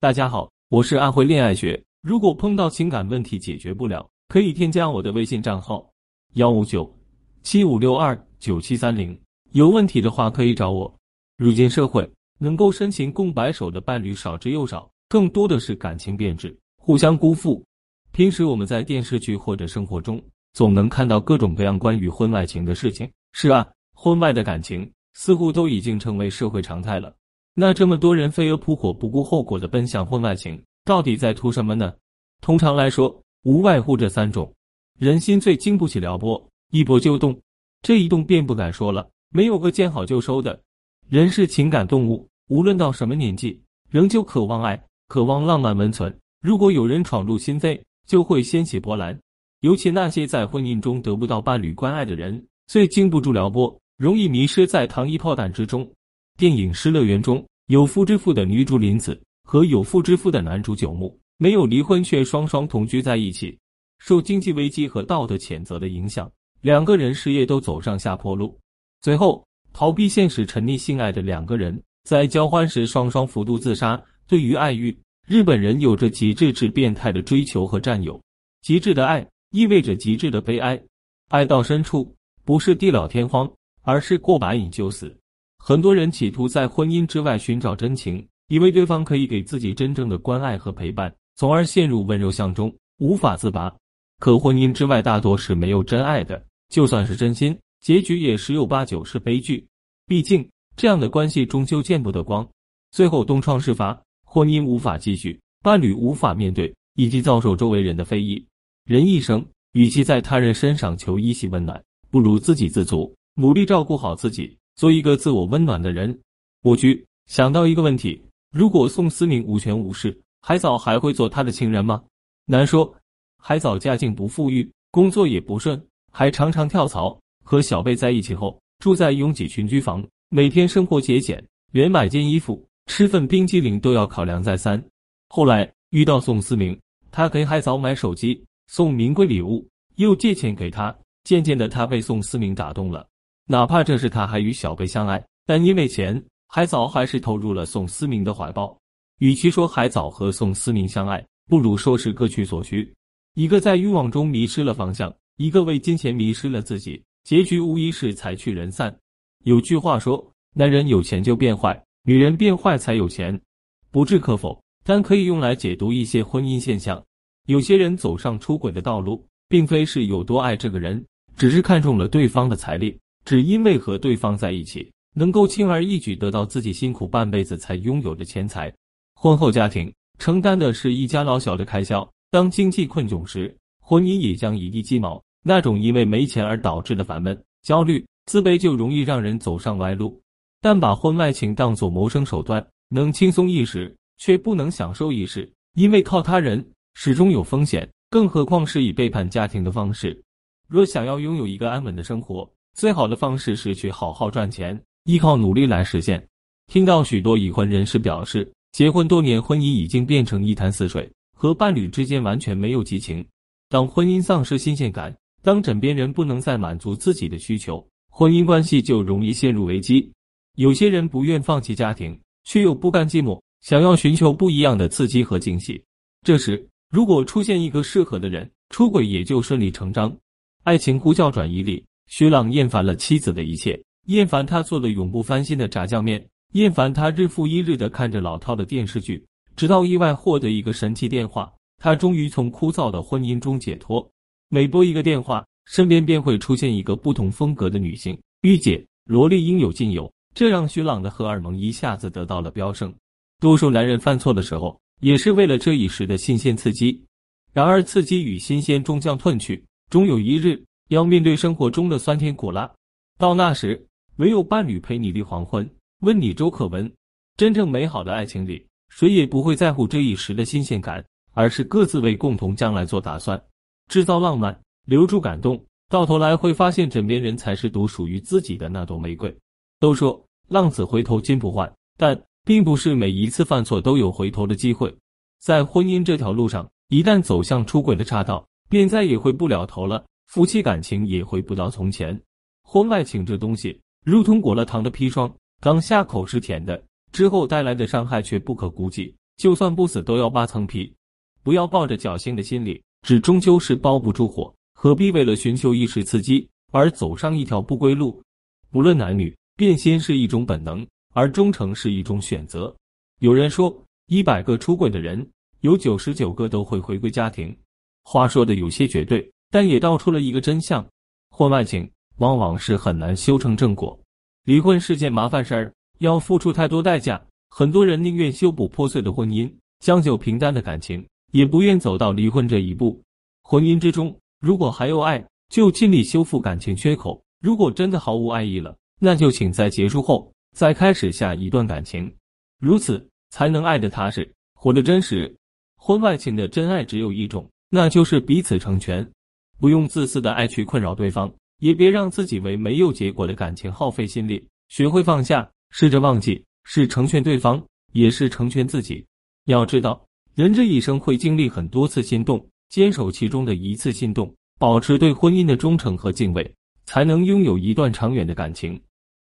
大家好，我是安徽恋爱学。如果碰到情感问题解决不了，可以添加我的微信账号幺五九七五六二九七三零。有问题的话可以找我。如今社会能够深情共白首的伴侣少之又少，更多的是感情变质，互相辜负。平时我们在电视剧或者生活中，总能看到各种各样关于婚外情的事情。是啊，婚外的感情似乎都已经成为社会常态了。那这么多人飞蛾扑火、不顾后果的奔向婚外情，到底在图什么呢？通常来说，无外乎这三种：人心最经不起撩拨，一波就动。这一动便不敢说了，没有个见好就收的。人是情感动物，无论到什么年纪，仍旧渴望爱，渴望浪漫温存。如果有人闯入心扉，就会掀起波澜。尤其那些在婚姻中得不到伴侣关爱的人，最经不住撩拨，容易迷失在糖衣炮弹之中。电影《失乐园》中有夫之妇的女主林子和有妇之夫的男主九牧，没有离婚却双双同居在一起。受经济危机和道德谴责的影响，两个人事业都走上下坡路。最后，逃避现实、沉溺性爱的两个人，在交欢时双双服毒自杀。对于爱欲，日本人有着极致至变态的追求和占有。极致的爱意味着极致的悲哀，爱到深处不是地老天荒，而是过把瘾就死。很多人企图在婚姻之外寻找真情，以为对方可以给自己真正的关爱和陪伴，从而陷入温柔乡中无法自拔。可婚姻之外大多是没有真爱的，就算是真心，结局也十有八九是悲剧。毕竟这样的关系终究见不得光，最后东窗事发，婚姻无法继续，伴侣无法面对，以及遭受周围人的非议。人一生，与其在他人身上求依稀温暖，不如自给自足，努力照顾好自己。做一个自我温暖的人。我去想到一个问题：如果宋思明无权无势，海藻还会做他的情人吗？难说。海藻家境不富裕，工作也不顺，还常常跳槽。和小贝在一起后，住在拥挤群居房，每天生活节俭，连买件衣服、吃份冰激凌都要考量再三。后来遇到宋思明，他给海藻买手机、送名贵礼物，又借钱给他。渐渐的，他被宋思明打动了。哪怕这时他还与小贝相爱，但因为钱，海藻还是投入了宋思明的怀抱。与其说海藻和宋思明相爱，不如说是各取所需。一个在欲望中迷失了方向，一个为金钱迷失了自己，结局无疑是财去人散。有句话说：“男人有钱就变坏，女人变坏才有钱。”不置可否，但可以用来解读一些婚姻现象。有些人走上出轨的道路，并非是有多爱这个人，只是看中了对方的财力。只因为和对方在一起，能够轻而易举得到自己辛苦半辈子才拥有的钱财。婚后家庭承担的是一家老小的开销，当经济困窘时，婚姻也将一地鸡毛。那种因为没钱而导致的烦闷、焦虑、自卑，就容易让人走上歪路。但把婚外情当作谋生手段，能轻松一时，却不能享受一世，因为靠他人始终有风险，更何况是以背叛家庭的方式。若想要拥有一个安稳的生活，最好的方式是去好好赚钱，依靠努力来实现。听到许多已婚人士表示，结婚多年，婚姻已经变成一潭死水，和伴侣之间完全没有激情。当婚姻丧失新鲜感，当枕边人不能再满足自己的需求，婚姻关系就容易陷入危机。有些人不愿放弃家庭，却又不甘寂寞，想要寻求不一样的刺激和惊喜。这时，如果出现一个适合的人，出轨也就顺理成章。爱情呼叫转移力。徐朗厌烦了妻子的一切，厌烦他做的永不翻新的炸酱面，厌烦他日复一日的看着老套的电视剧，直到意外获得一个神奇电话，他终于从枯燥的婚姻中解脱。每拨一个电话，身边便会出现一个不同风格的女性，御姐、萝莉应有尽有，这让徐朗的荷尔蒙一下子得到了飙升。多数男人犯错的时候，也是为了这一时的新鲜刺激，然而刺激与新鲜终将褪去，终有一日。要面对生活中的酸甜苦辣，到那时，唯有伴侣陪你立黄昏，问你周可温。真正美好的爱情里，谁也不会在乎这一时的新鲜感，而是各自为共同将来做打算，制造浪漫，留住感动。到头来会发现，枕边人才是独属于自己的那朵玫瑰。都说浪子回头金不换，但并不是每一次犯错都有回头的机会。在婚姻这条路上，一旦走向出轨的岔道，便再也回不了头了。夫妻感情也回不到从前，婚外情这东西如同裹了糖的砒霜，刚下口是甜的，之后带来的伤害却不可估计。就算不死都要扒层皮。不要抱着侥幸的心理，纸终究是包不住火，何必为了寻求一时刺激而走上一条不归路？不论男女，变心是一种本能，而忠诚是一种选择。有人说，一百个出轨的人，有九十九个都会回归家庭。话说的有些绝对，但也道出了一个真相：婚外情往往是很难修成正果。离婚是件麻烦事儿，要付出太多代价。很多人宁愿修补破碎的婚姻，将就平淡的感情，也不愿走到离婚这一步。婚姻之中，如果还有爱，就尽力修复感情缺口；如果真的毫无爱意了，那就请在结束后再开始下一段感情，如此才能爱得踏实，活得真实。婚外情的真爱只有一种。那就是彼此成全，不用自私的爱去困扰对方，也别让自己为没有结果的感情耗费心力。学会放下，试着忘记，是成全对方，也是成全自己。要知道，人这一生会经历很多次心动，坚守其中的一次心动，保持对婚姻的忠诚和敬畏，才能拥有一段长远的感情。